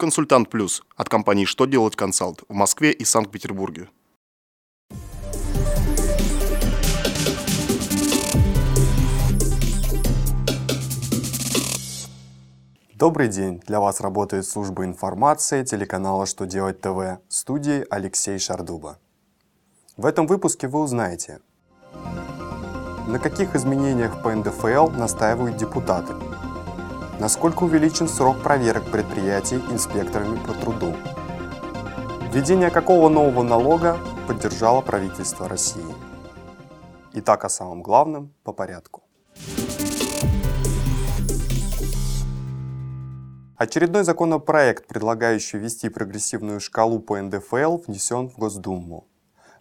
Консультант Плюс от компании «Что делать консалт» в Москве и Санкт-Петербурге. Добрый день! Для вас работает служба информации телеканала «Что делать ТВ» в студии Алексей Шардуба. В этом выпуске вы узнаете, на каких изменениях по НДФЛ настаивают депутаты, насколько увеличен срок проверок предприятий инспекторами по труду, введение какого нового налога поддержало правительство России. Итак, о самом главном по порядку. Очередной законопроект, предлагающий ввести прогрессивную шкалу по НДФЛ, внесен в Госдуму.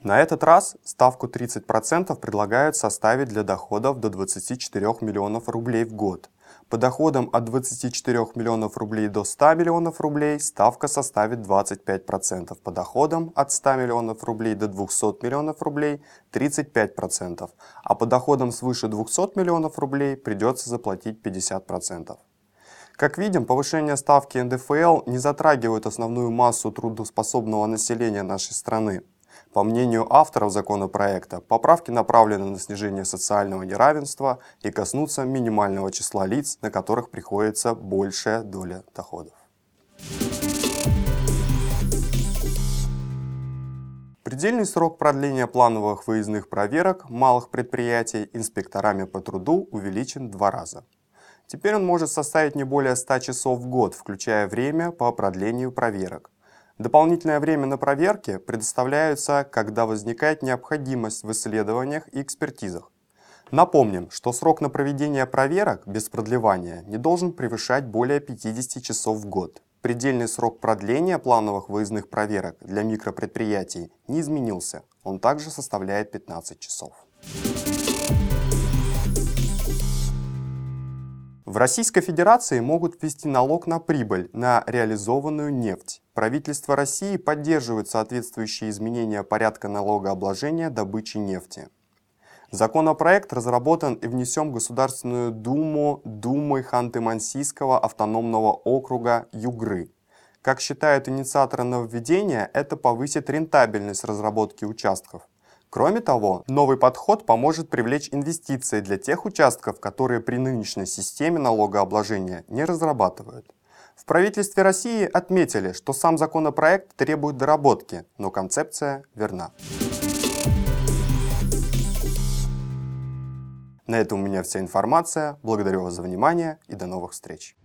На этот раз ставку 30% предлагают составить для доходов до 24 миллионов рублей в год. По доходам от 24 миллионов рублей до 100 миллионов рублей ставка составит 25%. По доходам от 100 миллионов рублей до 200 миллионов рублей 35%. А по доходам свыше 200 миллионов рублей придется заплатить 50%. Как видим, повышение ставки НДФЛ не затрагивает основную массу трудоспособного населения нашей страны. По мнению авторов законопроекта, поправки направлены на снижение социального неравенства и коснутся минимального числа лиц, на которых приходится большая доля доходов. Предельный срок продления плановых выездных проверок малых предприятий инспекторами по труду увеличен два раза. Теперь он может составить не более 100 часов в год, включая время по продлению проверок. Дополнительное время на проверке предоставляется, когда возникает необходимость в исследованиях и экспертизах. Напомним, что срок на проведение проверок без продлевания не должен превышать более 50 часов в год. Предельный срок продления плановых выездных проверок для микропредприятий не изменился, он также составляет 15 часов. В Российской Федерации могут ввести налог на прибыль на реализованную нефть. Правительство России поддерживает соответствующие изменения порядка налогообложения добычи нефти. Законопроект разработан и внесен в Государственную Думу Думы Ханты-Мансийского автономного округа Югры. Как считают инициаторы нововведения, это повысит рентабельность разработки участков. Кроме того, новый подход поможет привлечь инвестиции для тех участков, которые при нынешней системе налогообложения не разрабатывают. В правительстве России отметили, что сам законопроект требует доработки, но концепция верна. На этом у меня вся информация. Благодарю вас за внимание и до новых встреч.